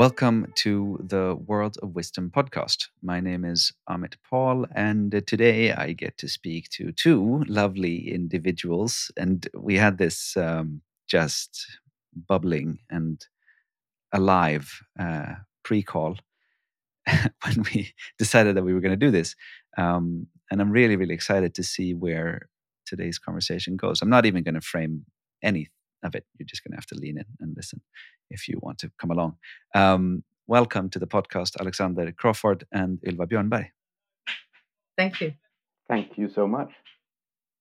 Welcome to the World of Wisdom podcast. My name is Amit Paul, and today I get to speak to two lovely individuals. And we had this um, just bubbling and alive uh, pre call when we decided that we were going to do this. Um, and I'm really, really excited to see where today's conversation goes. I'm not even going to frame any of it. You're just going to have to lean in and listen if you want to come along. Um, welcome to the podcast, Alexander Crawford and Ylva Björnberg. Thank you. Thank you so much.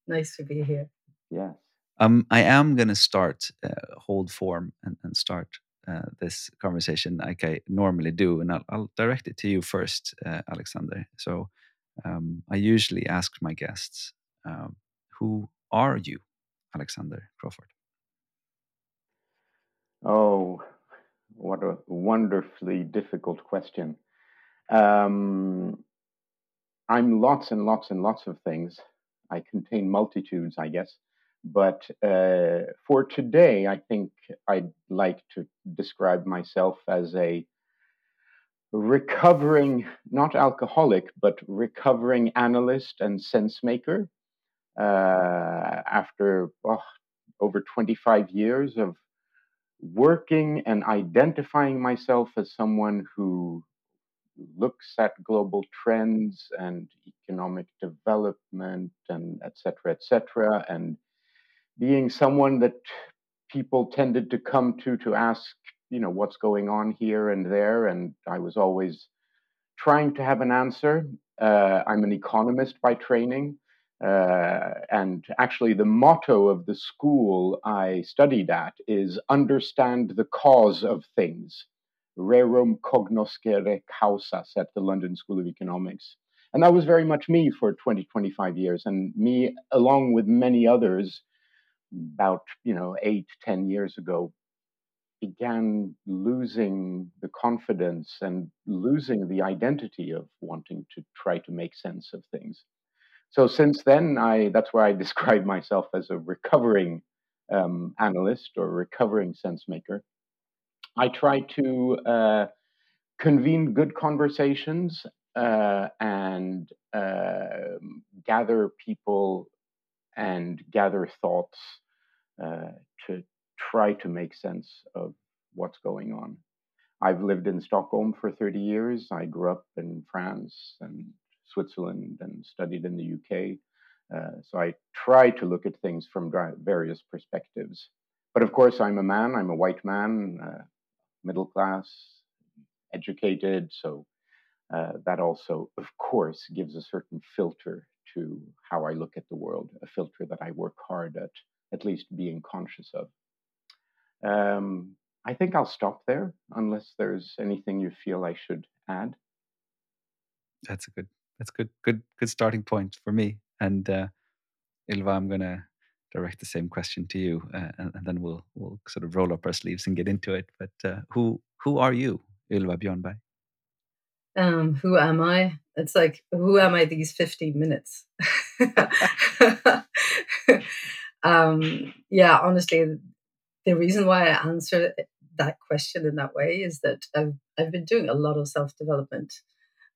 Nice to be here. Yes. Um, I am going to start, uh, hold form, and, and start uh, this conversation like I normally do, and I'll, I'll direct it to you first, uh, Alexander. So um, I usually ask my guests, um, "Who are you, Alexander Crawford?" Oh, what a wonderfully difficult question. Um, I'm lots and lots and lots of things. I contain multitudes, I guess. But uh, for today, I think I'd like to describe myself as a recovering, not alcoholic, but recovering analyst and sense maker. Uh, after oh, over 25 years of working and identifying myself as someone who looks at global trends and economic development and et cetera, et cetera, and being someone that people tended to come to to ask, you know, what's going on here and there. And I was always trying to have an answer. Uh, I'm an economist by training. Uh, and actually, the motto of the school I studied at is understand the cause of things. Rerum cognoscere causas at the London School of Economics. And that was very much me for 20, 25 years. And me, along with many others, about, you know, eight, ten years ago, began losing the confidence and losing the identity of wanting to try to make sense of things so since then, I that's where I describe myself as a recovering um, analyst or recovering sense maker. I try to uh, convene good conversations uh, and uh, gather people and gather thoughts uh, to try to make sense of what's going on. I've lived in Stockholm for 30 years. I grew up in France and Switzerland and studied in the UK. Uh, so I try to look at things from various perspectives. But of course, I'm a man, I'm a white man, uh, middle class, educated. So uh, that also, of course, gives a certain filter to how I look at the world, a filter that I work hard at, at least being conscious of. Um, I think I'll stop there unless there's anything you feel I should add. That's a good that's good good good starting point for me. And uh, Ylva, I'm gonna direct the same question to you, uh, and, and, then we'll we'll sort of roll up our sleeves and get into it. But uh, who who are you, Ylva Björnberg? Um, who am I? It's like who am I these 15 minutes? um, yeah, honestly, the reason why I answer that question in that way is that I've I've been doing a lot of self development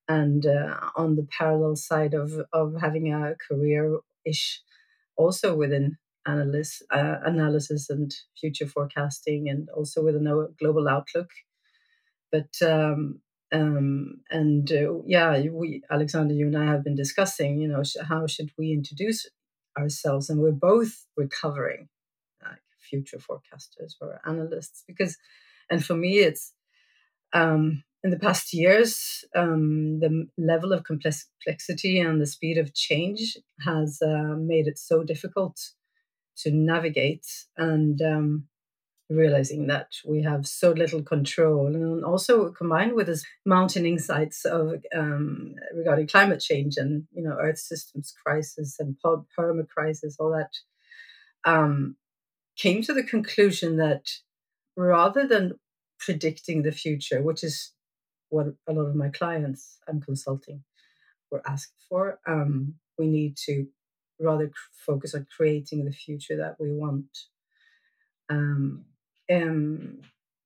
and uh, on the parallel side of of having a career ish also within analysis uh, analysis and future forecasting and also with a global outlook. But um, um, and uh, yeah we alexander you and i have been discussing you know how should we introduce ourselves? And we're both recovering future forecasters or analysts because and for me it's um, in the past years, um, the level of complexity and the speed of change has uh, made it so difficult to navigate and um, realizing that we have so little control and also combined with this mounting insights of um, regarding climate change and you know earth systems crisis and perma crisis all that um, came to the conclusion that rather than predicting the future which is what a lot of my clients I'm consulting were asked for. Um, we need to rather focus on creating the future that we want. Um, um,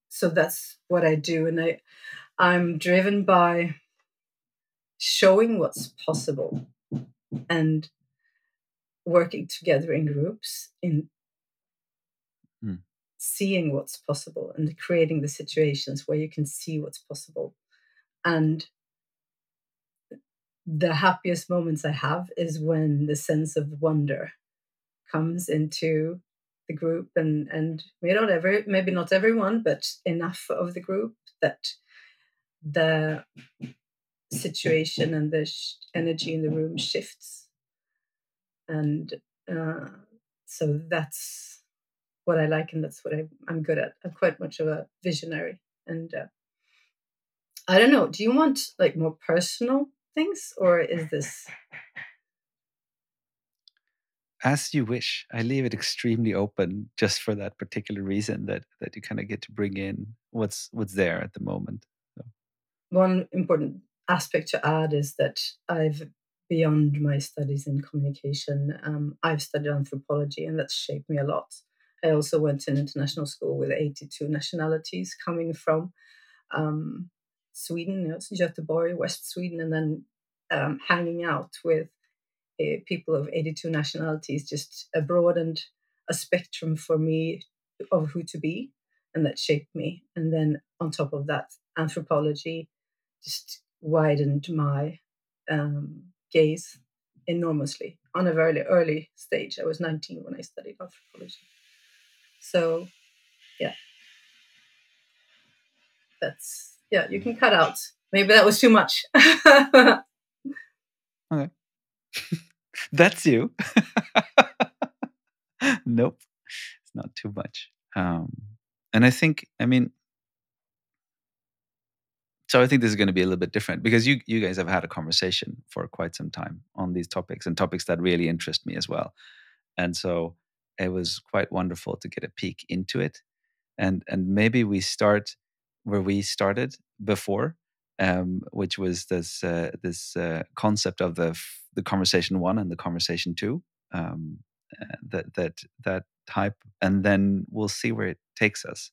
so that's what I do, and I I'm driven by showing what's possible and working together in groups in Mm. seeing what's possible and creating the situations where you can see what's possible and the happiest moments i have is when the sense of wonder comes into the group and and maybe not every maybe not everyone but enough of the group that the situation and the sh- energy in the room shifts. And uh, so that's what i like and that's what I, i'm good at. I'm quite much of a visionary and uh, i don't know do you want like more personal things or is this As you wish. I leave it extremely open just for that particular reason that that you kind of get to bring in what's what's there at the moment. one important aspect to add is that I've beyond my studies in communication, um, I've studied anthropology, and that's shaped me a lot. I also went to an international school with 82 nationalities coming from um, Sweden, you know, Göteborg, West Sweden, and then um, hanging out with uh, people of 82 nationalities just broadened a spectrum for me of who to be, and that shaped me. And then on top of that, anthropology just widened my um, gaze enormously on a very early stage. I was 19 when I studied anthropology. So, yeah, that's yeah. You can cut out. Maybe that was too much. Okay. That's you. nope. It's not too much. Um, and I think, I mean, so I think this is going to be a little bit different because you you guys have had a conversation for quite some time on these topics and topics that really interest me as well. And so it was quite wonderful to get a peek into it. And and maybe we start where we started before, um, which was this uh, this uh, concept of the f- the conversation one and the conversation two. Um, uh, that that that type, and then we'll see where it takes us.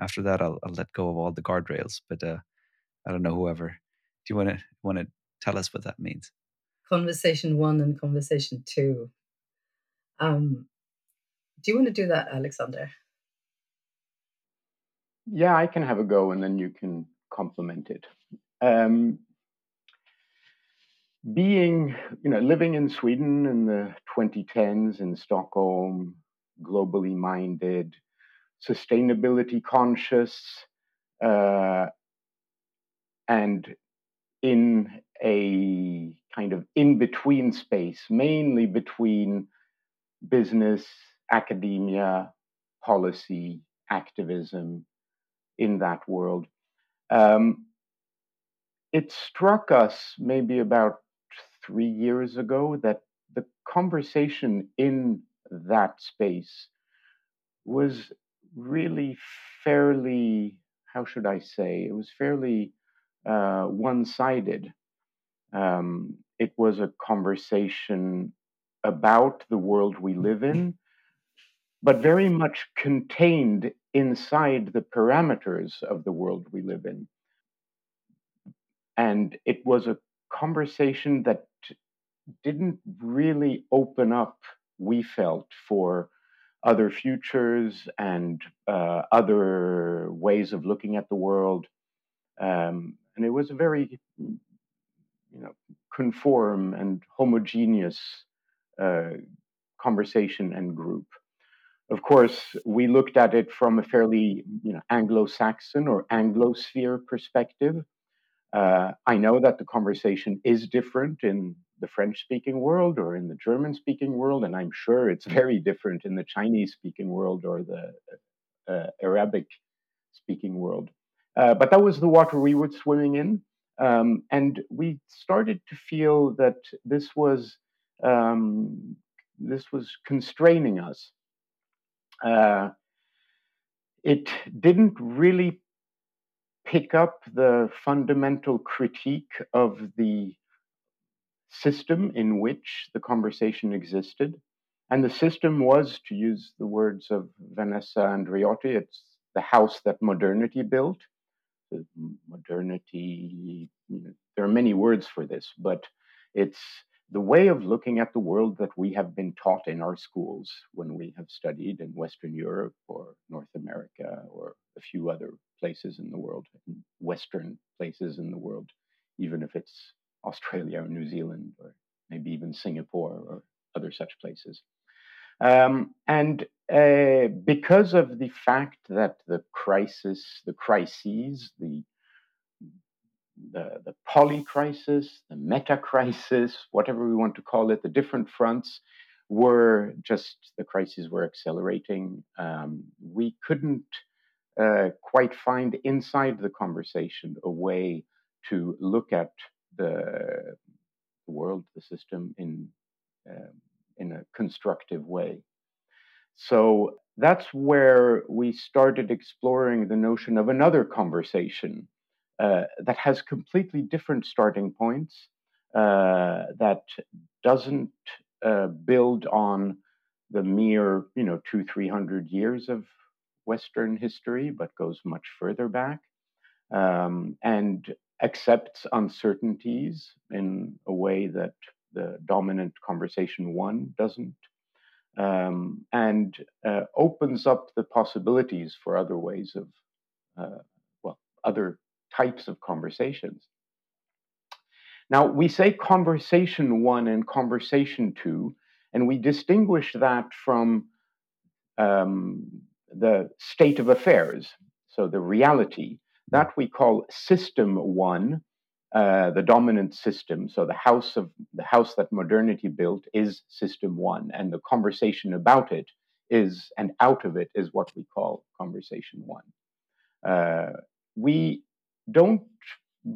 After that, I'll, I'll let go of all the guardrails. But uh, I don't know whoever. Do you want to want to tell us what that means? conversation one and conversation two. Um, do you want to do that, Alexander? Yeah, I can have a go and then you can complement it. Um, being, you know, living in Sweden in the 2010s in Stockholm, globally minded, sustainability conscious, uh, and in a kind of in between space, mainly between business, academia, policy, activism in that world. Um, it struck us maybe about three years ago that the conversation in that space was really fairly, how should I say, it was fairly uh, one sided. Um, it was a conversation about the world we live in, but very much contained inside the parameters of the world we live in. And it was a conversation that didn't really open up, we felt, for other futures and uh, other ways of looking at the world. Um, and it was a very, you know, conform and homogeneous uh, conversation and group. Of course, we looked at it from a fairly, you know, Anglo-Saxon or Anglosphere perspective. Uh, I know that the conversation is different in the French speaking world or in the German speaking world, and I'm sure it's very different in the Chinese speaking world or the uh, Arabic speaking world. Uh, but that was the water we were swimming in. Um, and we started to feel that this was um, this was constraining us. Uh, it didn't really pick up the fundamental critique of the system in which the conversation existed. And the system was, to use the words of Vanessa Andreotti, it's the house that modernity built. Modernity, there are many words for this, but it's the way of looking at the world that we have been taught in our schools when we have studied in Western Europe or North America or a few other places in the world, Western places in the world, even if it's Australia or New Zealand or maybe even Singapore or other such places. Um, and uh, because of the fact that the crisis, the crises, the the, the poly crisis, the meta crisis, whatever we want to call it, the different fronts were just the crises were accelerating. Um, we couldn't uh, quite find inside the conversation a way to look at the, world, the system in uh, in a constructive way. So that's where we started exploring the notion of another conversation uh, that has completely different starting points, uh, that doesn't uh, build on the mere, you know, two, three hundred years of Western history, but goes much further back, um, and accepts uncertainties in a way that the dominant conversation one doesn't, um, and uh, opens up the possibilities for other ways of, uh, well, other types of conversations. Now, we say conversation one and conversation two, and we distinguish that from um, the state of affairs, so the reality. That we call system one, uh, the dominant system. So the house of the house that modernity built is system one, and the conversation about it is and out of it is what we call conversation one. Uh, we don't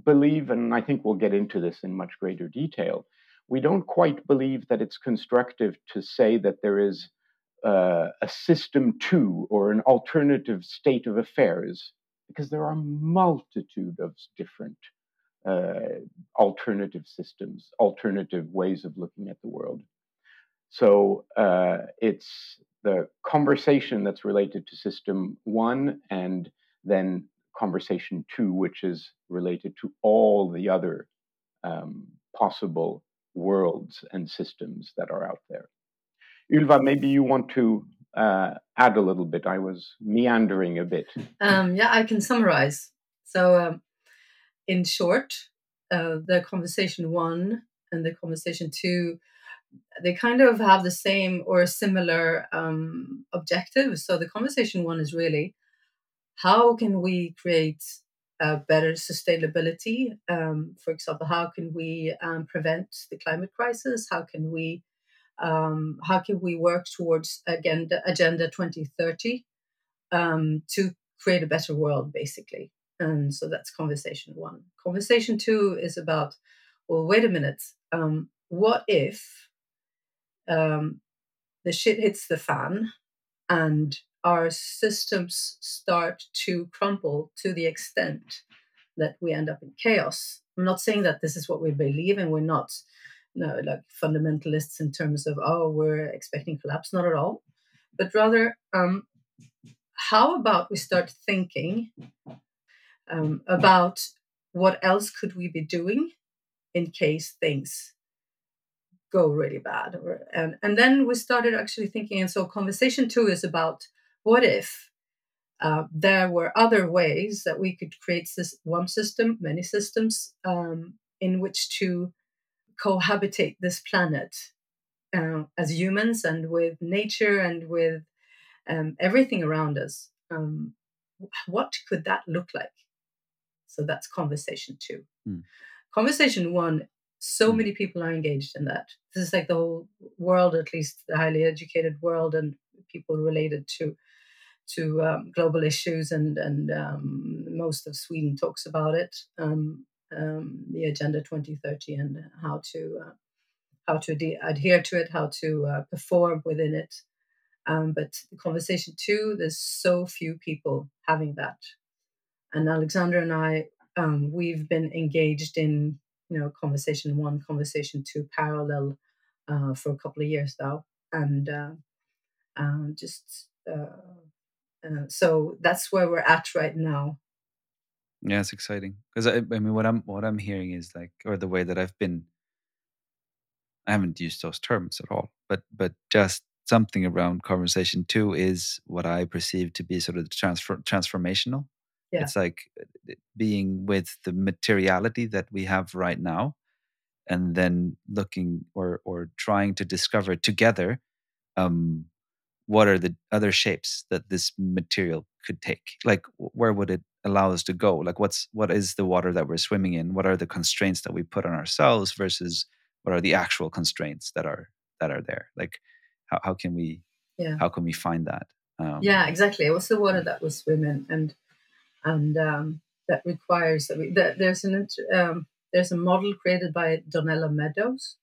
believe, and I think we'll get into this in much greater detail, we don't quite believe that it's constructive to say that there is uh, a system two or an alternative state of affairs, because there are a multitude of different uh, alternative systems, alternative ways of looking at the world. So uh, it's the conversation that's related to system one, and then conversation two, which is related to all the other um, possible worlds and systems that are out there. Ylva, maybe you want to uh, add a little bit. I was meandering a bit. Um, yeah, I can summarize. So, um, in short, uh, the conversation one and the conversation two, they kind of have the same or similar um, objectives. So, the conversation one is really how can we create uh, better sustainability? Um, for example, how can we um, prevent the climate crisis? How can we um, how can we work towards agenda agenda 2030 um, to create a better world, basically? And so that's conversation one. Conversation two is about well, wait a minute. Um, what if um, the shit hits the fan and our systems start to crumble to the extent that we end up in chaos. I'm not saying that this is what we believe, and we're not you know, like fundamentalists in terms of, oh, we're expecting collapse. Not at all. But rather, um, how about we start thinking um, about what else could we be doing in case things go really bad or, and and then we started actually thinking and so conversation two is about what if uh, there were other ways that we could create this one system, many systems, um, in which to cohabitate this planet uh, as humans and with nature and with um, everything around us? Um, what could that look like? So that's conversation two. Mm. Conversation one, so mm. many people are engaged in that. This is like the whole world, at least the highly educated world, and people related to to um, global issues, and and um, most of Sweden talks about it, um, um the Agenda 2030, and how to uh, how to de- adhere to it, how to uh, perform within it. Um, but the conversation two, there's so few people having that, and Alexander and I, um, we've been engaged in you know conversation one, conversation two, parallel uh, for a couple of years now, and uh, just uh, Uh, so that's where we're at right now. Yeah, it's exciting because I, I mean, what I'm what I'm hearing is like, or the way that I've been. I haven't used those terms at all, but but just something around conversation two is what I perceive to be sort of transfer transformational. Yeah. It's like uh, being with the materiality that we have right now, and then looking or or trying to discover together um, what are the other shapes that this material could take? Like where would it allow us to go? Like what's what is the water that we're swimming in? What are the constraints that we put on ourselves versus what are the actual constraints that are that are there? Like how, how can we yeah. how can we find that? Um, yeah exactly. It was the water that was swimming and and um, that requires that, we, that there's an um, there's a model created by Donella Meadows.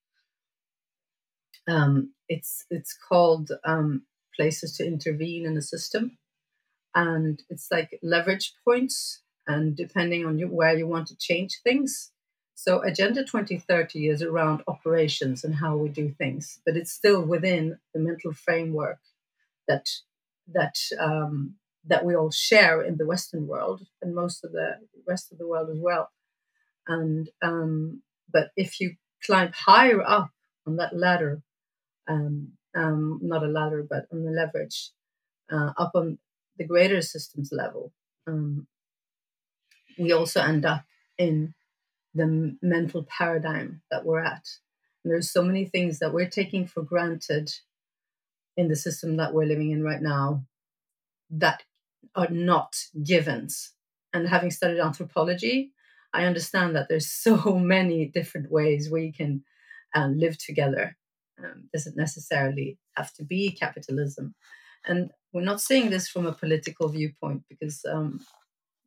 Um, it's it's called um, places to intervene in the system, and it's like leverage points, and depending on where you want to change things. So Agenda 2030 is around operations and how we do things, but it's still within the mental framework that that um, that we all share in the Western world and most of the rest of the world as well. And um, but if you climb higher up on that ladder, um, um, not a ladder, but on the leverage, uh, up on the greater systems level, um, we also end up in the mental paradigm that we're at. And there's so many things that we're taking for granted in the system that we're living in right now that are not givens. And having studied anthropology, I understand that there's so many different ways we can uh, live together. Um, doesn't necessarily have to be capitalism, and we're not saying this from a political viewpoint because um,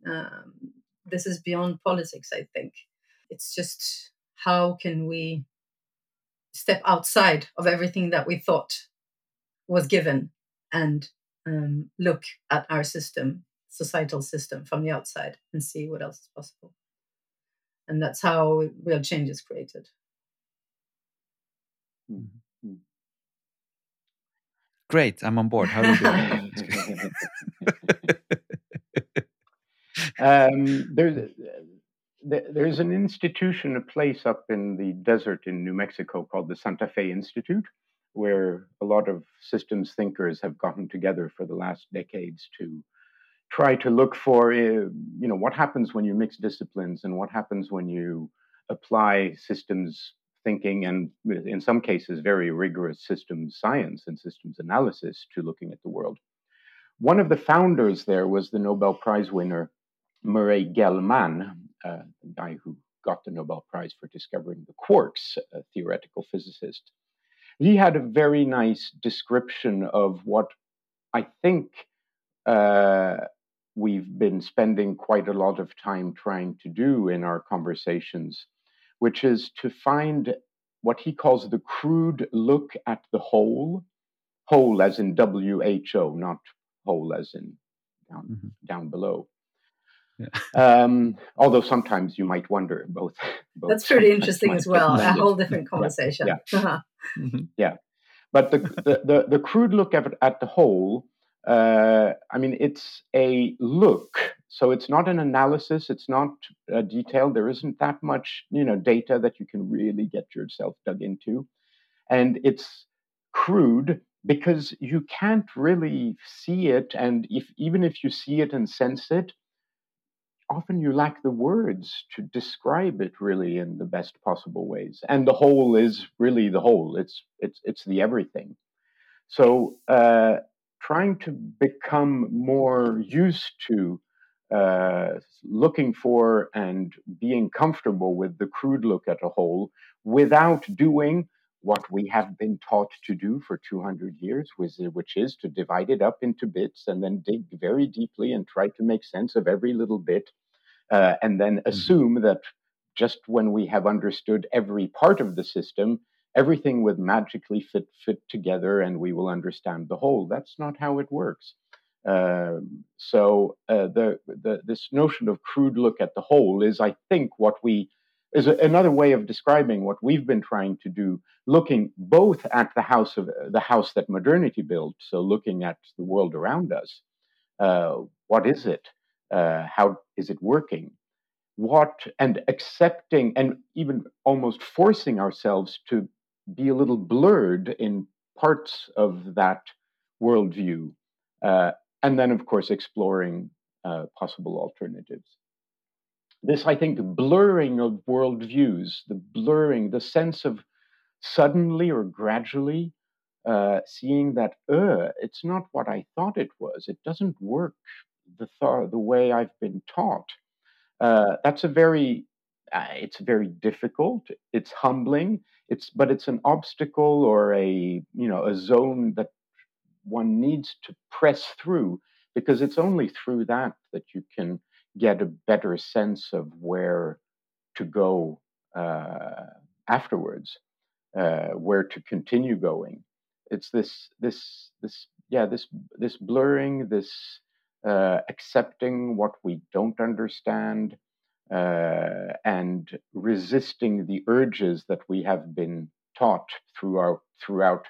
um, this is beyond politics. I think it's just how can we step outside of everything that we thought was given and um, look at our system, societal system from the outside and see what else is possible and that's how real change is created. Mm-hmm. Great, I'm on board. How do you um, there's there's an institution, a place up in the desert in New Mexico called the Santa Fe Institute, where a lot of systems thinkers have gotten together for the last decades to try to look for uh, you know what happens when you mix disciplines and what happens when you apply systems thinking and in some cases very rigorous systems science and systems analysis to looking at the world. One of the founders there was the nobel prize winner murray gell-mann uh, the guy who got the nobel prize for discovering the quarks a theoretical physicist. He had a very nice description of what i think uh, we've been spending quite a lot of time trying to do in our conversations, which is to find what he calls the crude look at the whole, whole as in WHO, not whole as in down, mm-hmm. down below. Yeah. Um, although sometimes you might wonder both. both That's pretty interesting as well. A whole different conversation. Yeah, yeah. Uh-huh. mm-hmm. yeah. but the, the, the, the crude look at, at the whole uh, I mean, it's a look. So it's not an analysis. It's not uh, detailed. There isn't that much, you know, data that you can really get yourself dug into, and it's crude because you can't really see it. And if even if you see it and sense it, often you lack the words to describe it really in the best possible ways. And the whole is really the whole. It's it's it's the everything. So uh, trying to become more used to uh, looking for and being comfortable with the crude look at a whole without doing what we have been taught to do for 200 years, which is to divide it up into bits and then dig very deeply and try to make sense of every little bit, uh, and then mm-hmm. assume that just when we have understood every part of the system, everything would magically fit fit together and we will understand the whole. That's not how it works. Um, so uh, the, the this notion of crude look at the whole is, I think, what we is another way of describing what we've been trying to do, looking both at the house of the house that modernity built, so looking at the world around us, Uh, what is it? Uh, how is it working? What and accepting and even almost forcing ourselves to be a little blurred in parts of that worldview, uh, and then of course exploring uh, possible alternatives. This, I think, blurring of worldviews, the blurring, the sense of suddenly or gradually uh, seeing that uh, it's not what I thought it was. It doesn't work the th- the way I've been taught. Uh, that's a very uh, it's very difficult. It's humbling. It's but it's an obstacle or a you know a zone that one needs to press through because it's only through that that you can get a better sense of where to go uh, afterwards, uh, where to continue going. It's this this this yeah this this blurring, this uh, accepting what we don't understand, uh, and resisting the urges that we have been taught throughout throughout,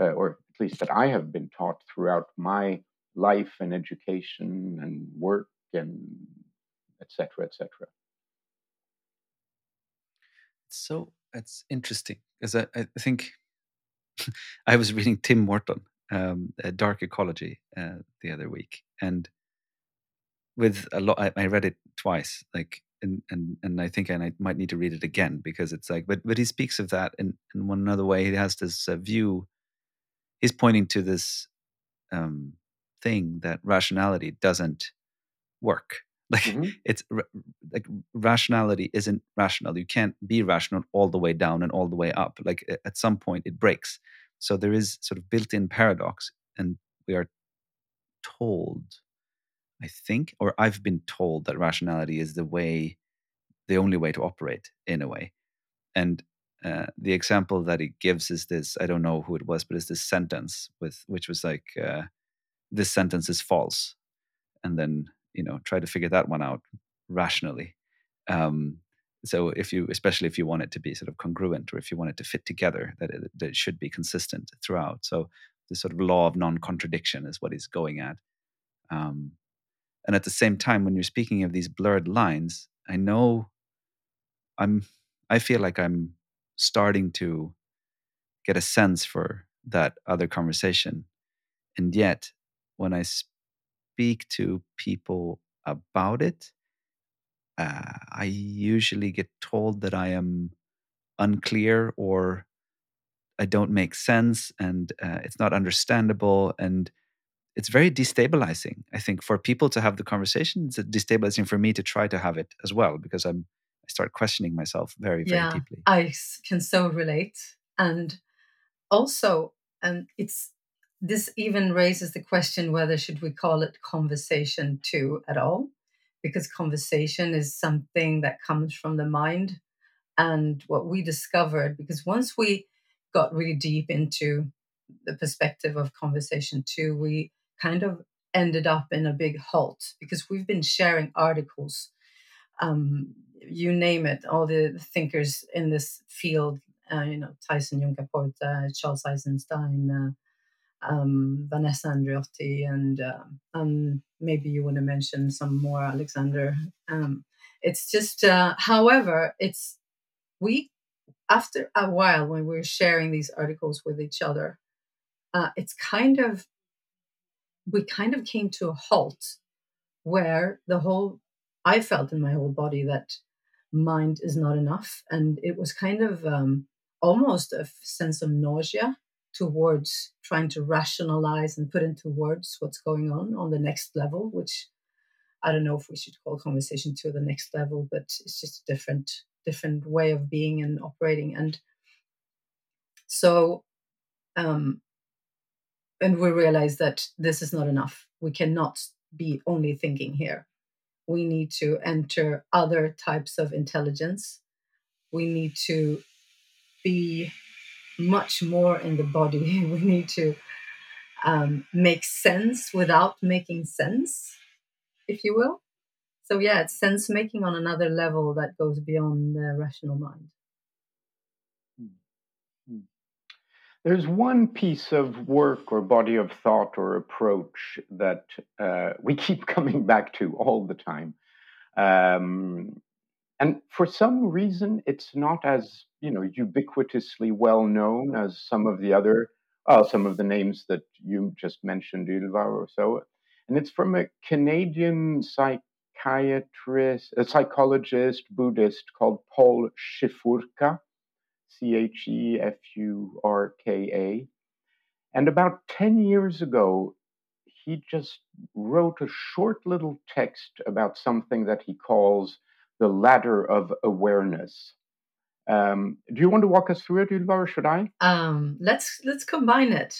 uh, or at least that I have been taught throughout my life and education and work and etc etc so it's interesting because I, I think I was reading Tim Morton, um, Dark Ecology, uh, the other week, and with a lot, I, I read it twice, like, and and and I think I might need to read it again because it's like, but but he speaks of that in in one other way. He has this uh, view. He's pointing to this um, thing that rationality doesn't work. Like mm-hmm. it's like rationality isn't rational. You can't be rational all the way down and all the way up. Like at some point it breaks. So there is sort of built-in paradox, and we are told, I think, or I've been told that rationality is the way, the only way to operate in a way. And uh, the example that he gives is this i don't know who it was but it's this sentence with which was like uh, this sentence is false. And then you know try to figure that one out rationally. Um, so if you especially if you want it to be sort of congruent or if you want it to fit together that it, that it should be consistent throughout. So the sort of law of non-contradiction is what he's going at. Um, and at the same time when you're speaking of these blurred lines i know i'm i feel like i'm starting to get a sense for that other conversation and yet when i speak to people about it, uh, I usually get told that I am unclear or I don't make sense and uh, it's not understandable. And it's very destabilizing, I think, for people to have the conversation. It's destabilizing for me to try to have it as well because I'm, I start questioning myself very, very yeah, deeply. I can so relate. And also, and it's this even raises the question whether should we call it conversation two at all because conversation is something that comes from the mind and what we discovered because once we got really deep into the perspective of conversation two we kind of ended up in a big halt because we've been sharing articles um, you name it all the thinkers in this field uh, you know tyson yunkaporta charles eisenstein uh, um, Vanessa Andreotti, and uh, um, maybe you want to mention some more, Alexander. Um, it's just, uh, however, it's we after a while when we're sharing these articles with each other, uh, it's kind of we kind of came to a halt where the whole I felt in my whole body that mind is not enough, and it was kind of um, almost a sense of nausea towards trying to rationalize and put into words what's going on on the next level, which I don't know if we should call conversation to the next level, but it's just a different different way of being and operating. And so, um, and we realize that this is not enough. We cannot be only thinking here. We need to enter other types of intelligence. We need to be much more in the body. We need to um, make sense without making sense, if you will. So, yeah, it's sense making on another level that goes beyond the rational mind. Hmm. Hmm. There's one piece of work or body of thought or approach that uh, we keep coming back to all the time. Um, and for some reason, it's not as you know ubiquitously well known as some of the other, uh, some of the names that you just mentioned, Ylva or so. And it's from a Canadian psychiatrist, a psychologist, Buddhist called Paul Chefurka C H E F U R K A. And about 10 years ago, he just wrote a short little text about something that he calls the ladder of awareness. Um, do you want to walk us through it, Ylva, or should I? Um, let's let's combine it.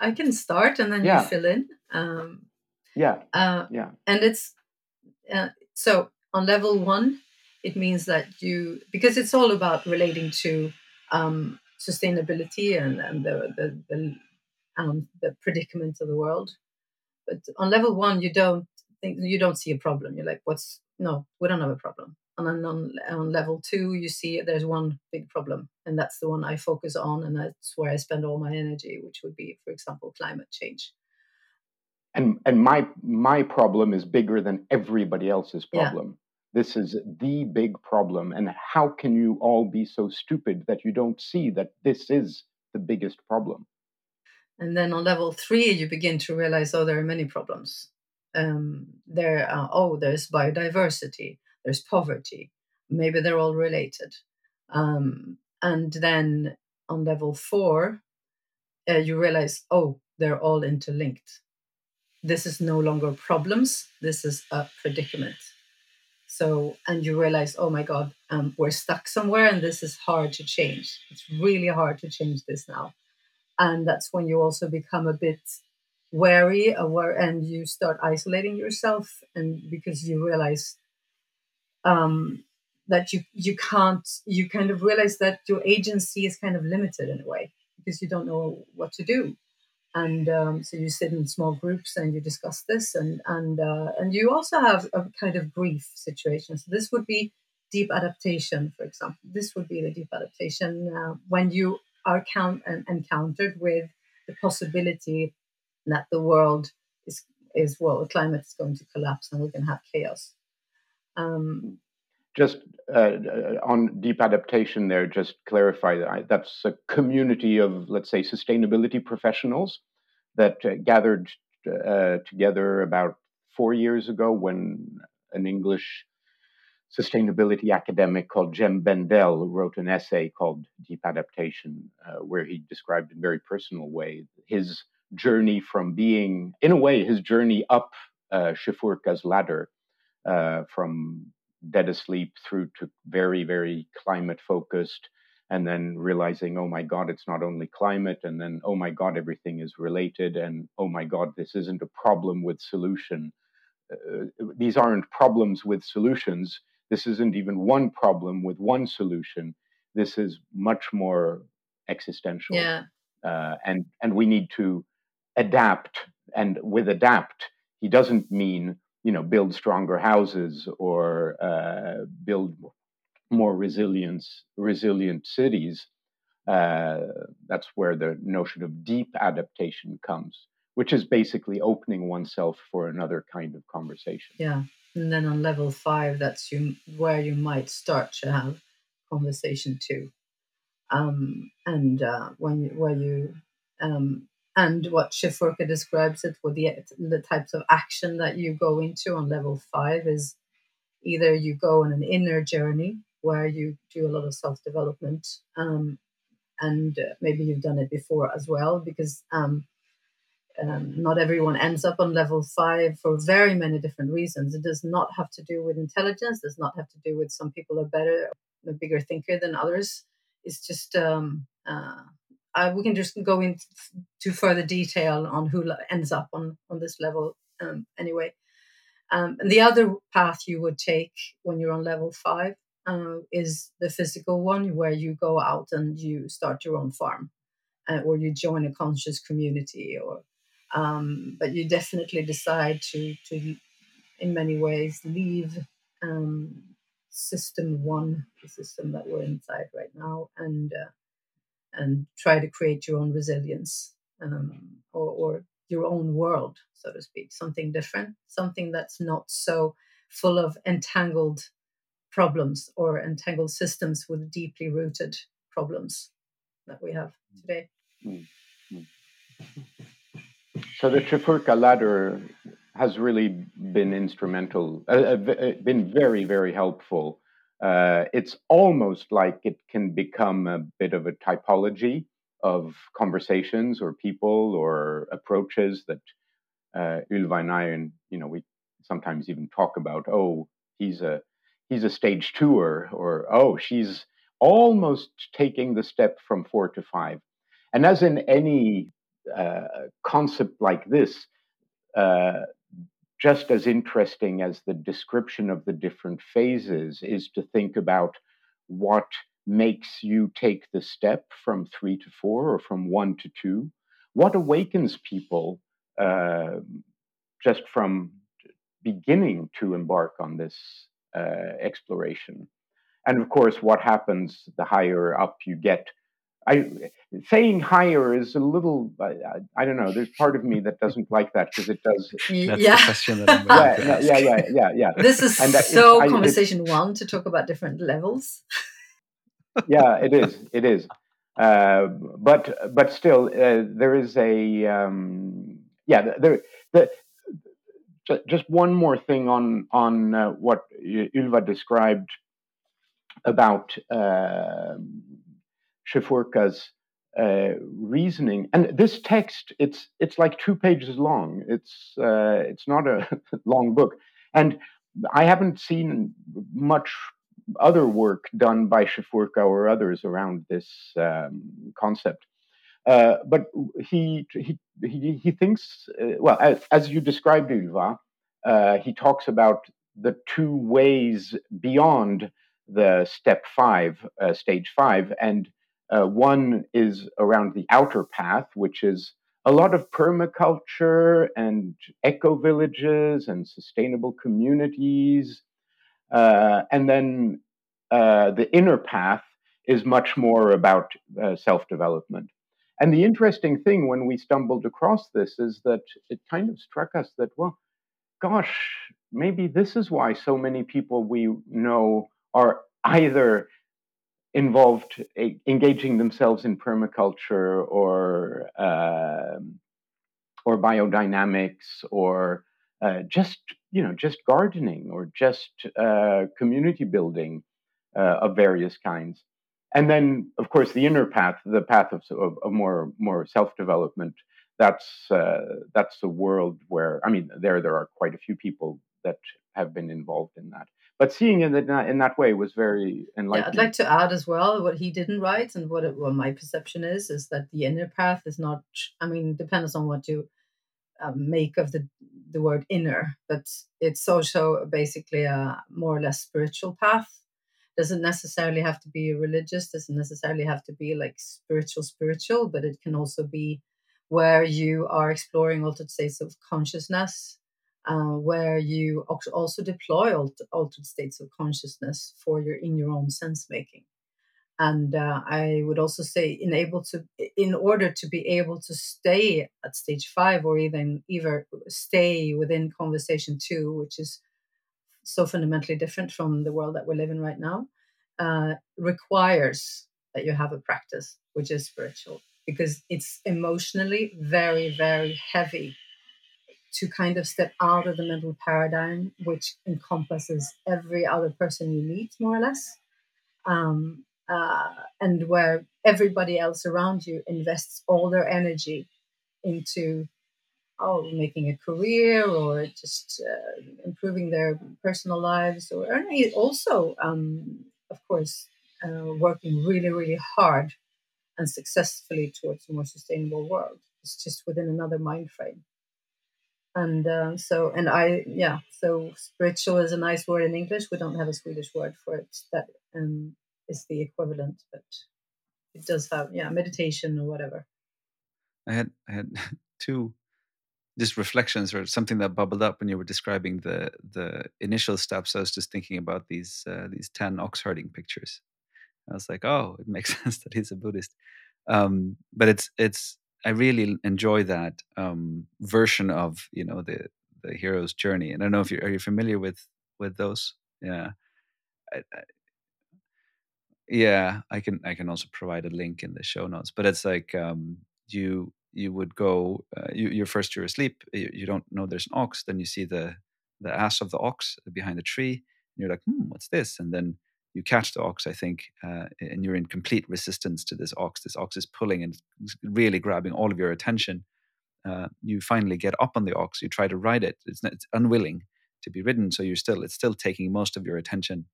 I can start and then Yeah. you fill in. Um, Yeah, uh, yeah, and it's uh, so on level one it means that you because it's all about relating to um, sustainability and, and the the, the, um, the predicament of the world but on level one you don't think you don't see a problem you're like what's no we don't have a problem and then on, on level two you see there's one big problem and that's the one i focus on and that's where i spend all my energy which would be for example climate change and and my my problem is bigger than everybody else's Yeah. problem. This is the big problem, and how can you all be so stupid that you don't see that this is the biggest problem? And then on level three, you begin to realize, oh, there are many problems. Um, there, are, oh, there's biodiversity, there's poverty. Maybe they're all related. Um, and then on level four, uh, you realize, oh, they're all interlinked. This is no longer problems. This is a predicament. So, and you realize, oh my God, um, we're stuck somewhere, and this is hard to change. It's really hard to change this now and that's when you also become a bit wary aware and you start isolating yourself and because you realize um, that you you can't you kind of realize that your agency is kind of limited in a way because you don't know what to do and um, so you sit in small groups and you discuss this and and uh, and you also have a kind of grief situation. So this would be deep adaptation for example. This would be the deep adaptation uh, when you are count and encountered with the possibility that the world is is well the climate is going to collapse and we're going to have chaos. Um, Just uh, uh, on deep adaptation, there, just clarify that that's a community of, let's say, sustainability professionals that uh, gathered uh, together about four years ago when an English sustainability academic called Jem Bendell wrote an essay called Deep Adaptation, uh, where he described in a very personal way his journey from being, in a way, his journey up uh, Chefurka's ladder uh, from dead asleep through to very, very climate focused. And then realizing, oh my God, it's not only climate. And then, oh my God, everything is related. And oh my God, this isn't a problem with solution. Uh, these aren't problems with solutions. This isn't even one problem with one solution. This is much more existential. yeah Uh, and, and we need to adapt. And with adapt, he doesn't mean, you know, build stronger houses or uh, build more resilience, resilient cities. Uh, that's where the notion of deep adaptation comes, which is basically opening oneself for another kind of conversation. yeah and then on level five that's you where you might start to have conversation two um, and uh, when you, where you um, and what Chefurka describes it with the the types of action that you go into on level five is either you go on an inner journey where you do a lot of self development um, and uh, maybe you've done it before as well because um, um, not everyone ends up on level five for very many different reasons. It does not have to do with intelligence. Does not have to do with some people are better, a bigger thinker than others. It's just um, uh, we can just go into further detail on who ends up on on this level um, anyway. Um, and the other path you would take when you're on level five uh, is the physical one, where you go out and you start your own farm, uh, or you join a conscious community, or um, but you definitely decide to to in many ways leave um, system one, the system that we're inside right now, and uh, and try to create your own resilience um, or, or your own world, so to speak, something different, something that's not so full of entangled problems or entangled systems with deeply rooted problems that we have today. Mm-hmm. So the Chefurka ladder has really been instrumental, uh, uh, uh, been very, very helpful. Uh, it's almost like it can become a bit of a typology of conversations or people or approaches that uh, Ylva and I, and you know, we sometimes even talk about. Oh, he's a he's a stage tour, or oh, she's almost taking the step from four to five. And as in any uh, concept like this, uh, just as interesting as the description of the different phases is to think about what makes you take the step from three to four or from one to two. What awakens people uh, just from beginning to embark on this uh, exploration? And of course, what happens the higher up you get I saying higher is a little. I, I, don't know. There's part of me that doesn't like that because it does. That's yeah. the question that I'm yeah, yeah, yeah, yeah, yeah, This is and so I, conversation one to talk about different levels. yeah, it is. It is. Uh, but but still, uh, there is a um, yeah. There the, just one more thing on on uh, what Ylva described about uh, Chefurka's uh, reasoning. And this text, it's it's like two pages long. It's uh, it's not a long book, and I haven't seen much other work done by Chefurka or others around this um, concept. Uh, but he, he he he thinks uh, well as, as, you described, Ylva. Uh, he talks about the two ways beyond the step five, uh, stage five, and uh, one is around the outer path, which is a lot of permaculture and eco villages and sustainable communities. Uh, and then uh, the inner path is much more about uh, self development. And the interesting thing when we stumbled across this is that it kind of struck us that, well, gosh, maybe this is why so many people we know are either involved engaging themselves in permaculture or uh, or biodynamics or uh, just you know just gardening or just uh, community building uh, of various kinds. And then of course the inner path the path of, of, of more more self-development that's uh, that's a world where i mean there there are quite a few people that have been involved in that but seeing it in that, in that way was very enlightening. Yeah, I'd like to add as well what he didn't write and what, it, what my perception is is that the inner path is not. I mean, depends on what you um, make of the the word inner, but it's also basically a more or less spiritual path. Doesn't necessarily have to be religious. Doesn't necessarily have to be like spiritual, spiritual, but it can also be where you are exploring altered states of consciousness uh, where you also deploy altered states of consciousness for your in your own sense making and uh, i would also say in able to in order to be able to stay at stage five or even even stay within conversation two which is so fundamentally different from the world that we live in right now uh, requires that you have a practice which is spiritual because it's emotionally very very heavy to kind of step out of the mental paradigm, which encompasses every other person you meet, more or less, um, uh, and where everybody else around you invests all their energy into oh making a career or just uh, improving their personal lives or also um, of course uh, working really really hard and successfully towards a more sustainable world. It's just within another mind frame and uh, so and i yeah so spiritual is a nice word in english. We don't have a swedish word for it. That um, is the equivalent but it does have yeah meditation or whatever. I had i had two just reflections or something that bubbled up when you were describing the the initial steps. I was just thinking about these uh, these 10 ox herding pictures. I was like oh it makes sense that he's a buddhist. Um, but it's it's I really enjoy that um, version of you know the the hero's journey. And I don't know if you are you familiar with with those. Yeah, I, I, yeah. I can I can also provide a link in the show notes. But it's like um, you you would go uh, you you're first you're asleep you, you don't know there's an ox then you see the the ass of the ox behind the tree and you're like hmm what's this and then you catch the ox i think uh, and you're in complete resistance to this ox. This ox is pulling and really grabbing all of your attention. Uh, you finally get up on the ox you try to ride it. It's, it's unwilling to be ridden so you're still it's still taking most of your attention.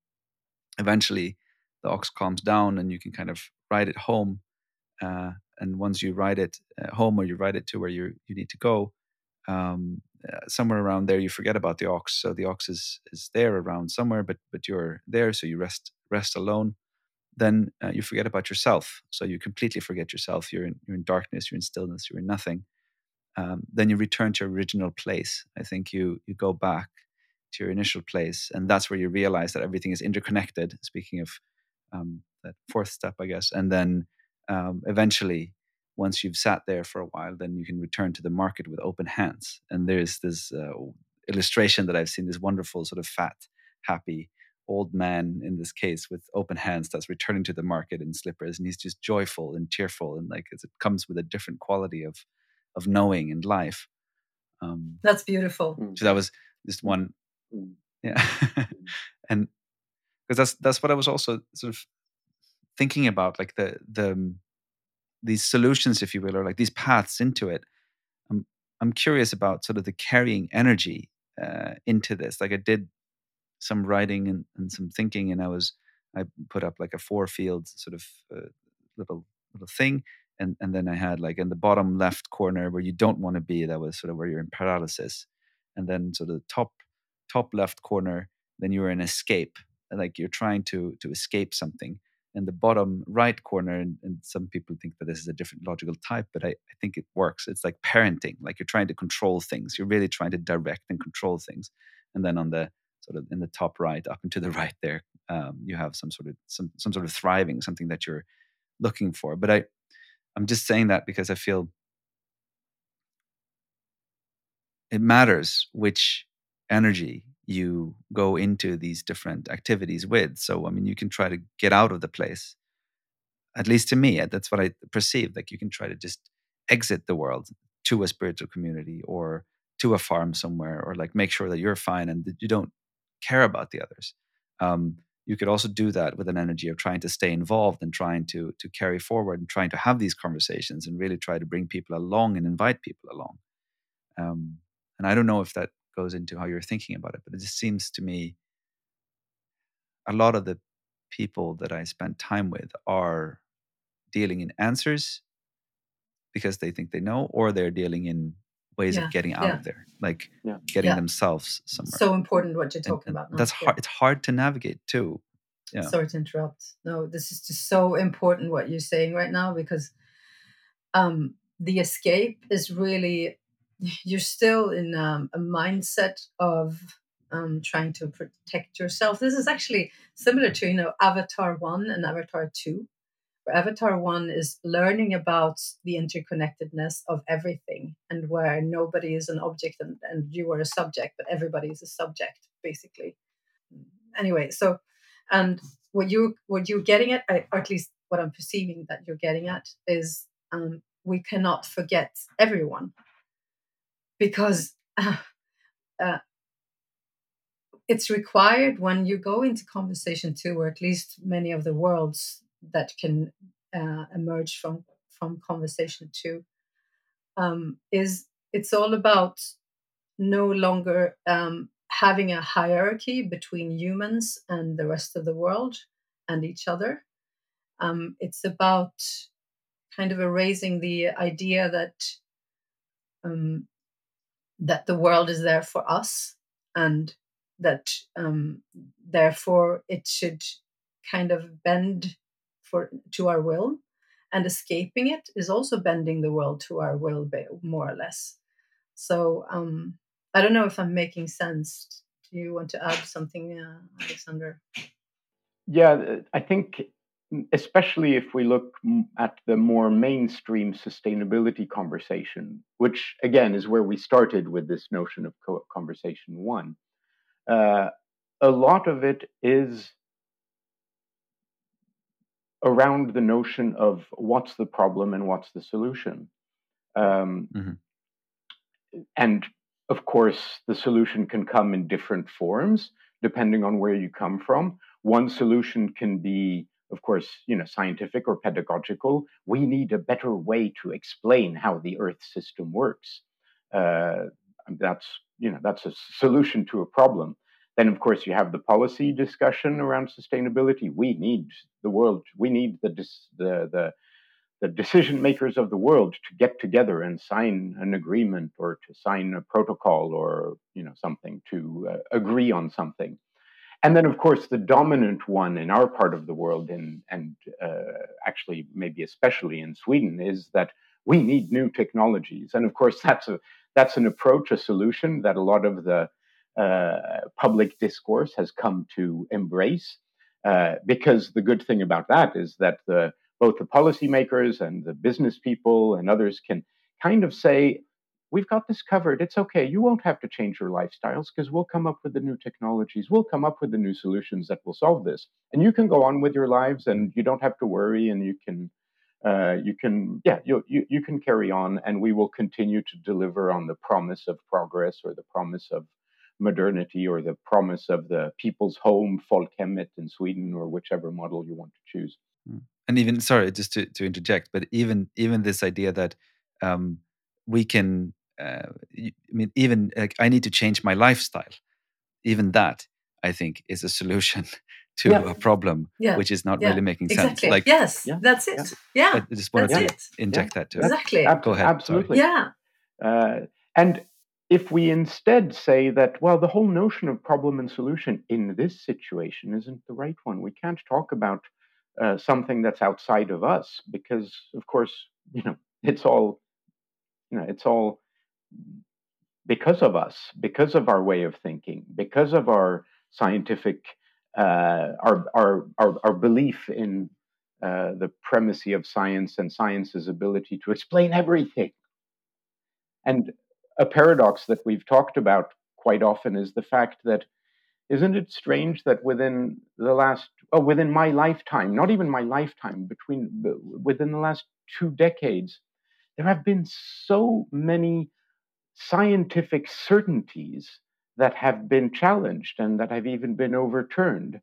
Eventually the ox calms down and you can kind of ride it home uh, and once you ride it uh, home or you ride it to where you you need to go, um, uh, somewhere around there you forget about the ox. So the ox is is there around somewhere, but but you're there, so you rest rest alone. Then uh, you forget about yourself. So you completely forget yourself. You're in you're in darkness. You're in stillness. You're in nothing. Um, then you return to your original place. I think you you go back to your initial place, and that's where you realize that everything is interconnected. Speaking of um, that fourth step, I guess, and then um, eventually once you've sat there for a while then you can return to the market with open hands and there's this uh, illustration that i've seen this wonderful sort of fat happy old man in this case with open hands that's returning to the market in slippers and he's just joyful and cheerful and like it comes with a different quality of of knowing and life um, that's beautiful mm. so that was just one mm. yeah and because that's that's what i was also sort of thinking about like the the these solutions if you will or like these paths into it i'm i'm curious about sort of the carrying energy uh, into this. Like i did some writing and, and some thinking and i was i put up like a four field sort of uh, little little thing and and then i had like in the bottom left corner where you don't want to be that was sort of where you're in paralysis and then sort of the top top left corner then you're in escape like you're trying to to escape something in the bottom right corner and, and, some people think that this is a different logical type but I, I, think it works. It's like parenting like you're trying to control things. You're really trying to direct and control things. And then on the sort of in the top right up and to the right there um, you have some sort of some, some sort of thriving something that you're looking for. But i i'm just saying that because i feel it matters which energy you go into these different activities with. So, I mean, you can try to get out of the place. At least to me, that's what I perceive. Like you can try to just exit the world to a spiritual community or to a farm somewhere, or like make sure that you're fine and that you don't care about the others. Um, you could also do that with an energy of trying to stay involved and trying to to carry forward and trying to have these conversations and really try to bring people along and invite people along. Um, and I don't know if that goes into how you're thinking about it. But it just seems to me a lot of the people that I spend time with are dealing in answers because they think they know, or they're dealing in ways yeah, of getting out yeah. of there, like yeah. getting themselves somewhere. So important what you're talking and, and about. That's hard. It's hard to navigate too. Yeah. Sorry to interrupt. No, this is just so important what you're saying right now because um, the escape is really you're still in um, a mindset of um, trying to protect yourself. This is actually similar to you know Avatar one and Avatar two. Where Avatar one is learning about the interconnectedness of everything and where nobody is an object and, and you are a subject, but everybody is a subject basically. Anyway, so and what you what you're getting at, or at least what I'm perceiving that you're getting at, is um, we cannot forget everyone because uh, uh, it's required when you go into conversation two, or at least many of the worlds that can uh, emerge from from conversation two, um, is it's all about no longer um, having a hierarchy between humans and the rest of the world and each other. Um, it's about kind of erasing the idea that um, that the world is there for us and that um, therefore it should kind of bend for to our will. And escaping it is also bending the world to our will more or less. So um, i don't know if i'm making sense. Do you want to add something uh, alexander? Yeah i think especially if we look at the more mainstream sustainability conversation, which again is where we started with this notion of conversation one. Uh, a lot of it is around the notion of what's the problem and what's the solution. Um, mm-hmm. And of course, the solution can come in different forms depending on where you come from. One solution can be, of course, you know, scientific or pedagogical. We need a better way to explain how the Earth system works. Uh, that's you know that's a solution to a problem. Then, of course, you have the policy discussion around sustainability. We need the world. We need the the the, the decision makers of the world to get together and sign an agreement or to sign a protocol or you know something to uh, agree on something. And then, of course, the dominant one in our part of the world, and and uh, actually maybe especially in Sweden, is that we need new technologies. And of course, that's a that's an approach, a solution that a lot of the uh, public discourse has come to embrace. Uh, because the good thing about that is that the, both the policymakers and the business people and others can kind of say, We've got this covered. It's okay. You won't have to change your lifestyles because we'll come up with the new technologies. We'll come up with the new solutions that will solve this. And you can go on with your lives and you don't have to worry and you can uh, you can yeah you, you you can carry on and we will continue to deliver on the promise of progress or the promise of modernity or the promise of the people's home, folkhemmet in Sweden, or whichever model you want to choose. Hmm. And even sorry, just to, to interject, but even even this idea that um, we can, uh, I mean, even like, I need to change my lifestyle. Even that, I think, is a solution to yeah. a problem yeah. which is not yeah. really making exactly. sense. Like yes, that's it. Yeah, I just wanted that's to it. inject that too. Exactly. Go ahead. Absolutely. Sorry. Yeah. Uh, and if we instead say that, well, the whole notion of problem and solution in this situation isn't the right one, we can't talk about uh, something that's outside of us because, of course, you know, it's all, you know, it's all because of us, because of our way of thinking, because of our scientific, uh, our, our, our, our belief in uh, the primacy of science and science's ability to explain everything. And a paradox that we've talked about quite often is the fact that isn't it strange that within the last oh within my lifetime not even my lifetime between within the last two decades there have been so many scientific certainties that have been challenged and that have even been overturned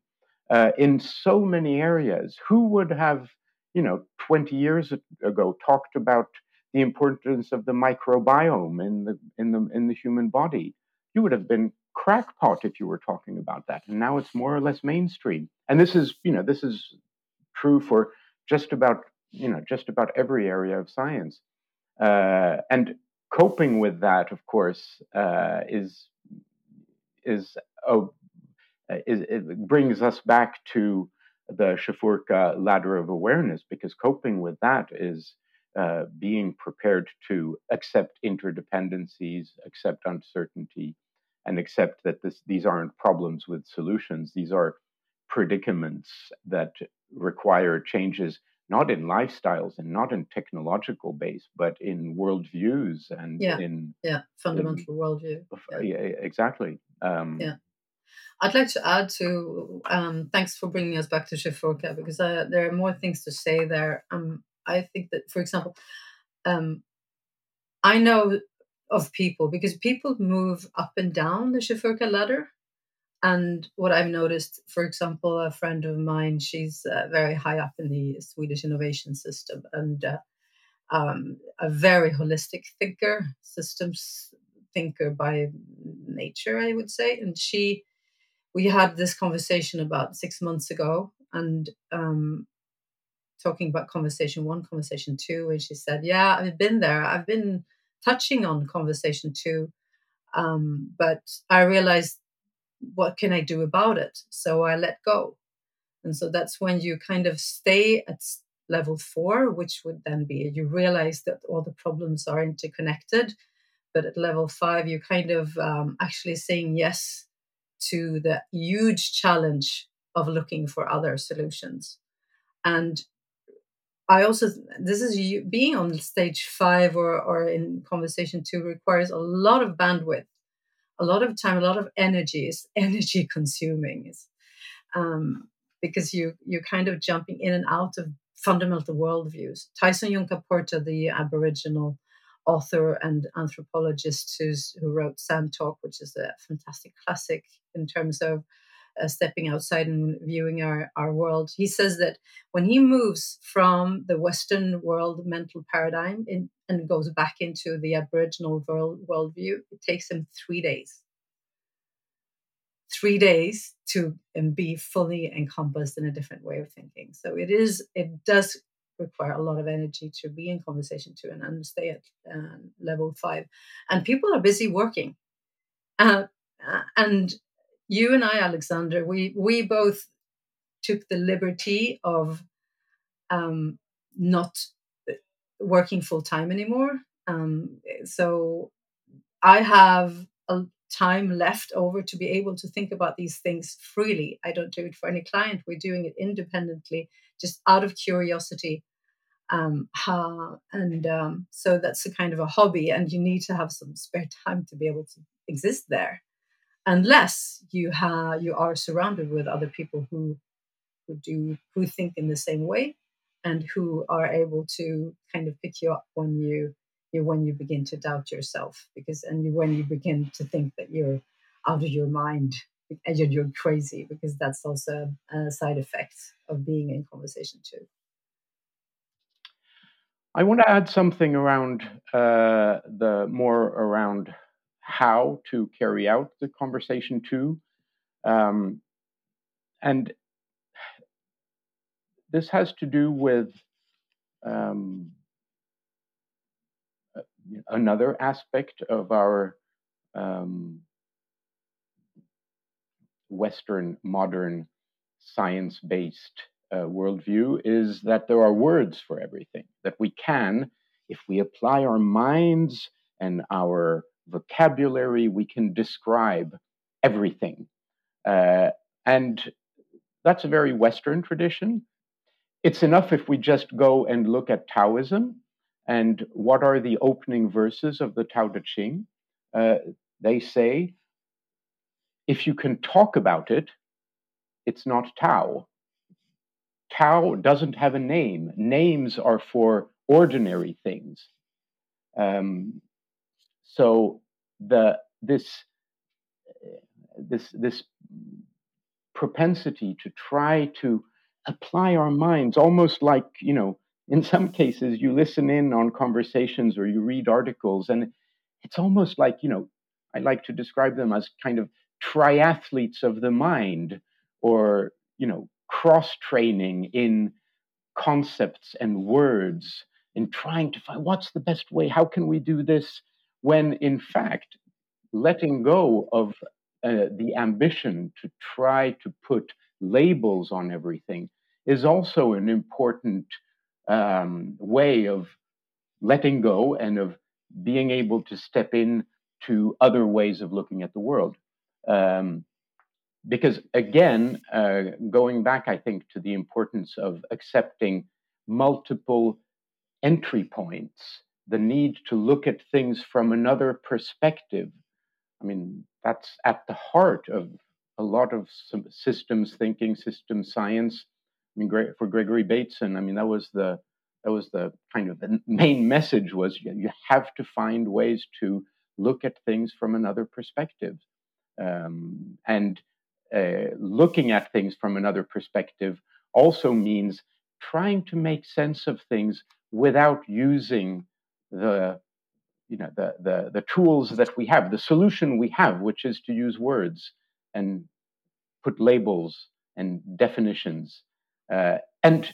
uh, in so many areas who would have you know 20 years ago talked about the importance of the microbiome in the in the in the human body. You would have been crackpot if you were talking about that, and now it's more or less mainstream. And this is you know this is true for just about you know just about every area of science. Uh, and coping with that, of course, uh, is is oh, is it brings us back to the Chefurka ladder of awareness because coping with that is uh, being prepared to accept interdependencies, accept uncertainty, and accept that this, these aren't problems with solutions. These are predicaments that require changes not in lifestyles and not in technological base, but in worldviews and yeah. in yeah fundamental in, worldview. Yeah. yeah exactly. Um, yeah. I'd like to add to um, thanks for bringing us back to Chefurka because uh, there are more things to say there. Um, I think that, for example, um, I know of people because people move up and down the Chefurka ladder. And what I've noticed, for example, a friend of mine, she's uh, very high up in the Swedish innovation system and uh, um, a very holistic thinker, systems thinker by nature, I would say. And she, we had this conversation about six months ago, and um, talking about conversation one, conversation two, and she said, "Yeah, I've been there. I've been touching on conversation two, um, but I realized what can I do about it? So I let go, and so that's when you kind of stay at level four, which would then be you realize that all the problems are interconnected, but at level five, you're kind of um, actually saying yes to the huge challenge of looking for other solutions. And I also this is you, being on stage five or or in conversation two requires a lot of bandwidth, a lot of time, a lot of energy. is energy consuming. It's, um, because you you're kind of jumping in and out of fundamental worldviews. Tyson Yunkaporta, the Aboriginal author and anthropologist who wrote Sand Talk, which is a fantastic classic in terms of uh, stepping outside and viewing our, our world. He says that when he moves from the Western world mental paradigm in, and goes back into the Aboriginal world worldview, it takes him three days. Three days to and be fully encompassed in a different way of thinking. So it is, it does require a lot of energy to be in conversation two and, and stay at uh, level five. And people are busy working. Uh, uh and you and I, Alexander, we we both took the liberty of um, not working full time anymore. Um, so I have a time left over to be able to think about these things freely. I don't do it for any client. We're doing it independently, just out of curiosity. Um, and um, so that's a kind of a hobby, and you need to have some spare time to be able to exist there unless you have you are surrounded with other people who who do who think in the same way and who are able to kind of pick you up when you you when you begin to doubt yourself because and you, when you begin to think that you're out of your mind and you're, you're crazy because that's also a side effect of being in conversation two. I want to add something around uh, the more around how to carry out the conversation two. Um, and this has to do with um, another aspect of our um, Western modern science based uh, worldview is that there are words for everything, that we can, if we apply our minds and our vocabulary, we can describe everything. Uh, and that's a very Western tradition. It's enough if we just go and look at Taoism and what are the opening verses of the Tao Te Ching. Uh, they say, if you can talk about it, it's not Tao. Tao doesn't have a name. Names are for ordinary things. Um, so the this this this propensity to try to apply our minds almost like you know in some cases you listen in on conversations or you read articles and it's almost like you know i like to describe them as kind of triathletes of the mind or you know cross training in concepts and words in trying to find what's the best way how can we do this when in fact, letting go of uh, the ambition to try to put labels on everything is also an important um, way of letting go and of being able to step in to other ways of looking at the world. Um, because again, uh, going back, I think, to the importance of accepting multiple entry points the need to look at things from another perspective. I mean, that's at the heart of a lot of systems thinking, system science. I mean, for Gregory Bateson, I mean, that was the that was the kind of the main message was you have to find ways to look at things from another perspective, um, and uh, looking at things from another perspective also means trying to make sense of things without using the you know the, the the tools that we have the solution we have which is to use words and put labels and definitions uh, and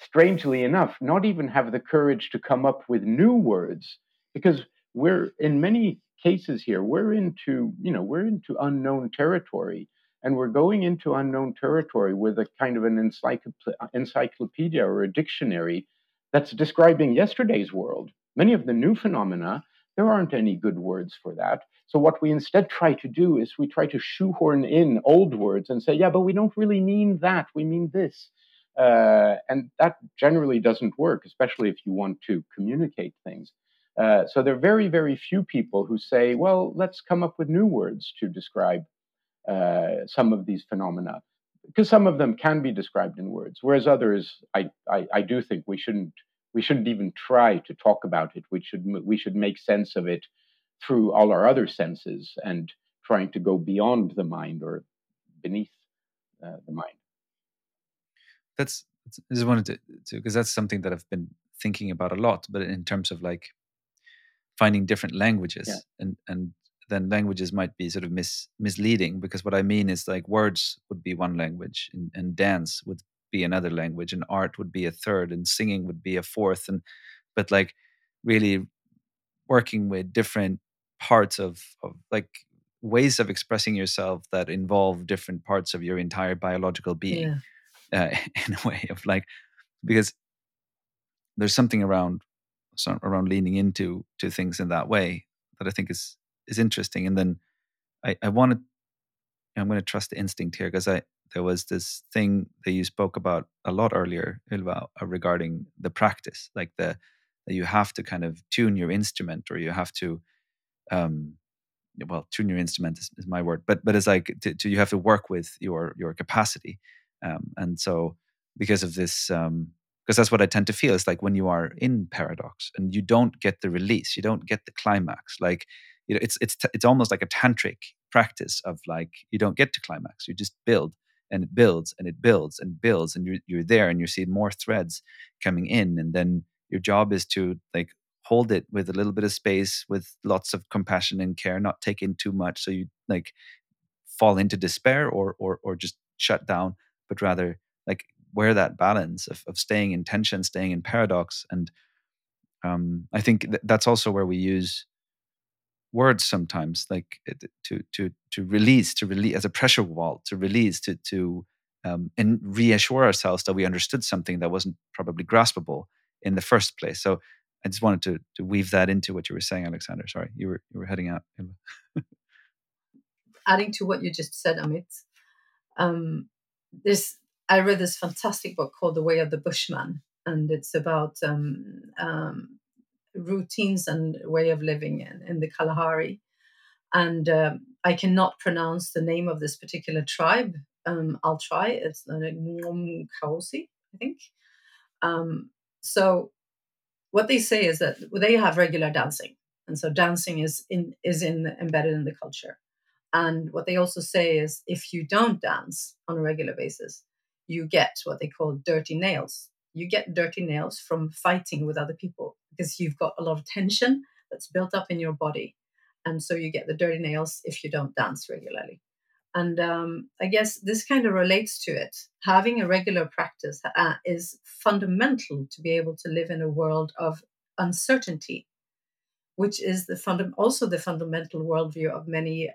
strangely enough not even have the courage to come up with new words because we're in many cases here we're into you know we're into unknown territory and we're going into unknown territory with a kind of an encyclopedia or a dictionary that's describing yesterday's world Many of the new phenomena, there aren't any good words for that. So, what we instead try to do is we try to shoehorn in old words and say, yeah, but we don't really mean that, we mean this. uh, and that generally doesn't work, especially if you want to communicate things. Uh, so there are very, very few people who say, well, let's come up with new words to describe uh, some of these phenomena, because some of them can be described in words, whereas others, I, I, I do think we shouldn't we shouldn't even try to talk about it. We should we should make sense of it through all our other senses and trying to go beyond the mind or beneath uh, the mind. That's I just wanted to because that's something that I've been thinking about a lot, but in terms of like finding different languages Yeah. and and then languages might be sort of mis, misleading because what I mean is like words would be one language and, and dance would be another language and art would be a third and singing would be a fourth and but like really working with different parts of, of like ways of expressing yourself that involve different parts of your entire biological being Yeah. uh, in a way of like because there's something around so around leaning into to things in that way that I think is is interesting. And then I I wanted I'm going to trust the instinct here because I there was this thing that you spoke about a lot earlier, Ylva, uh, regarding the practice, like the you have to kind of tune your instrument or you have to um well tune your instrument is, is my word but but it's like to, to, you have to work with your your capacity um, and so because of this um because that's what i tend to feel it's like when you are in paradox and you don't get the release you don't get the climax like you know it's it's it's almost like a tantric practice of like you don't get to climax you just build and it builds and it builds and builds and you're, you're there and you're seeing more threads coming in and then your job is to like hold it with a little bit of space with lots of compassion and care not take in too much so you like fall into despair or or or just shut down but rather like where that balance of, of staying in tension staying in paradox and um i think th- that's also where we use words sometimes like to to to release to release as a pressure wall to release to to um, and reassure ourselves that we understood something that wasn't probably graspable in the first place so I just wanted to to weave that into what you were saying, Alexander. Sorry, you were you were heading out. Adding to what you just said, Amit, um, this I read this fantastic book called The Way of the Bushman, and it's about um, um, routines and way of living in, in the Kalahari. And um, I cannot pronounce the name of this particular tribe. Um, I'll try. It's uh, Ngomkausi, I think. Um, so what they say is that they have regular dancing, and so dancing is in is in embedded in the culture. And what they also say is if you don't dance on a regular basis, you get what they call dirty nails. You get dirty nails from fighting with other people because you've got a lot of tension that's built up in your body. And so you get the dirty nails if you don't dance regularly. And um, I guess this kind of relates to it. Having a regular practice uh, is fundamental to be able to live in a world of uncertainty, which is the funda- also the fundamental worldview of many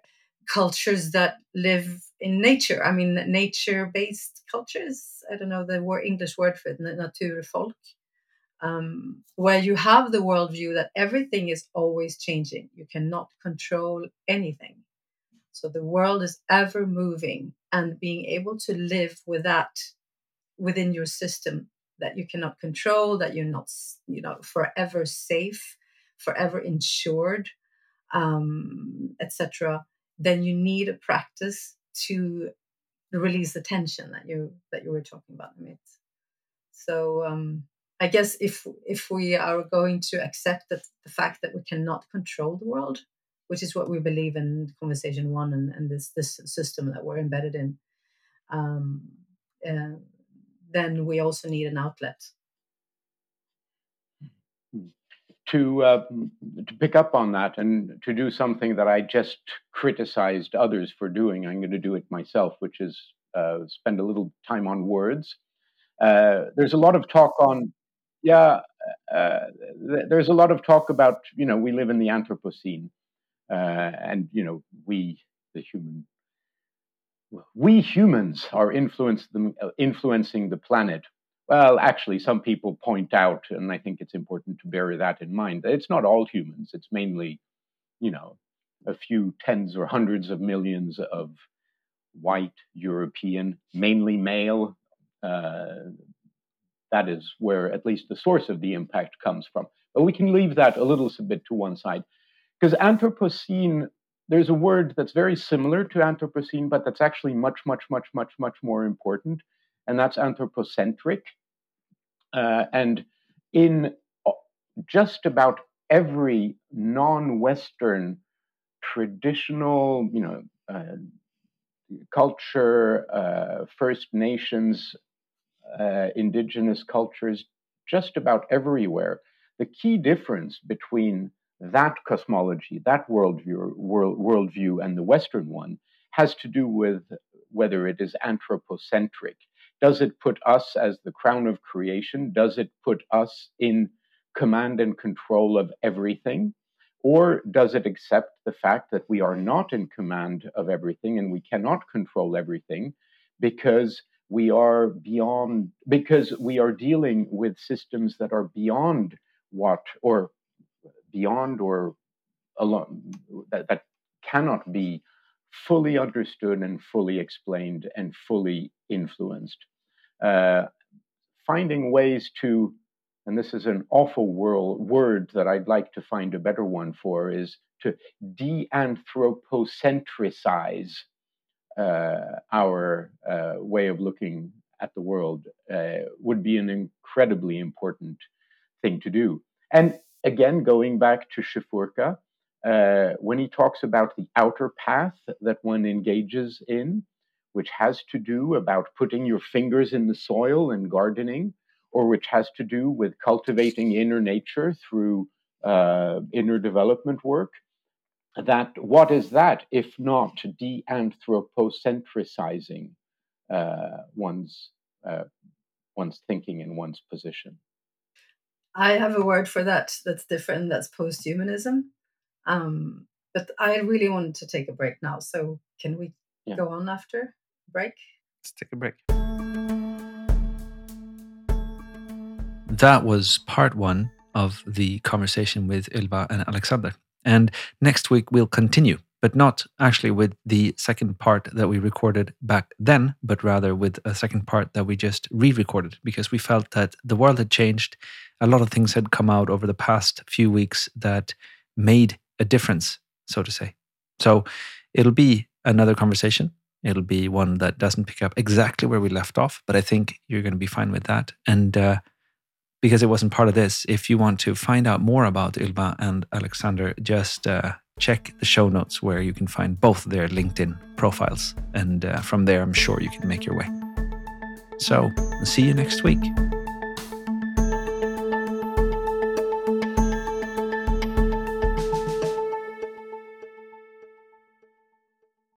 cultures that live in nature. I mean, nature based cultures. I don't know the word, English word for it, naturfolk, um, where you have the worldview that everything is always changing. You cannot control anything. So the world is ever moving, and being able to live with that within your system that you cannot control, that you're not, you know, forever safe, forever insured, um, etc then you need a practice to release the tension that you that you were talking about Amit. So um, I guess if if we are going to accept that the fact that we cannot control the world, which is what we believe in conversation one and, and this this system that we're embedded in, um, uh, then we also need an outlet to uh, to pick up on that and to do something that I just criticized others for doing. I'm going to do it myself, which is uh, spend a little time on words. Uh, there's a lot of talk on, yeah. Uh, th- there's a lot of talk about you know we live in the Anthropocene, uh, and you know we the human. We humans are uh, influencing the planet well, actually, some people point out, and I think it's important to bear that in mind, that it's not all humans. It's mainly, you know, a few tens or hundreds of millions of white European, mainly male, uh, that is where at least the source of the impact comes from. But we can leave that a little bit to one side. Because Anthropocene, there's a word that's very similar to Anthropocene, but that's actually much, much, much, much, much more important, and that's anthropocentric. Uh, and in uh, just about every non-Western traditional, you know, uh, culture, uh, First Nations, uh, indigenous cultures, just about everywhere. The key difference between that cosmology, that worldview, world, worldview, and the Western one has to do with whether it is anthropocentric. Does it put us as the crown of creation? Does it put us in command and control of everything? Or does it accept the fact that we are not in command of everything and we cannot control everything because we are beyond, because we are dealing with systems that are beyond what, or beyond, or alone, that, that cannot be fully understood and fully explained and fully influenced. Uh, finding ways to and this is an awful world, word that I'd like to find a better one for, is to de anthropocentricize uh, our uh, way of looking at the world uh, would be an incredibly important thing to do. And again, going back to Chefurka, uh, when he talks about the outer path that one engages in, which has to do about putting your fingers in the soil and gardening, or which has to do with cultivating inner nature through uh, inner development work. That what is that if not de-anthropocentricizing uh, one's uh, one's thinking and one's position? I have a word for that that's different. That's post-humanism. Um, but I really wanted to take a break now. So can we yeah. go on after break? Let's take a break. That was part one of the conversation with Ylva and Alexander. And next week we'll continue, but not actually with the second part that we recorded back then, but rather with a second part that we just re recorded because we felt that the world had changed. A lot of things had come out over the past few weeks that made a difference, so to say. So it'll be another conversation. It'll be one that doesn't pick up exactly where we left off, but I think you're going to be fine with that. And uh, because it wasn't part of this, if you want to find out more about Ylva and Alexander, just uh, check the show notes where you can find both their LinkedIn profiles. And uh, from there, I'm sure you can make your way. So, see you next week.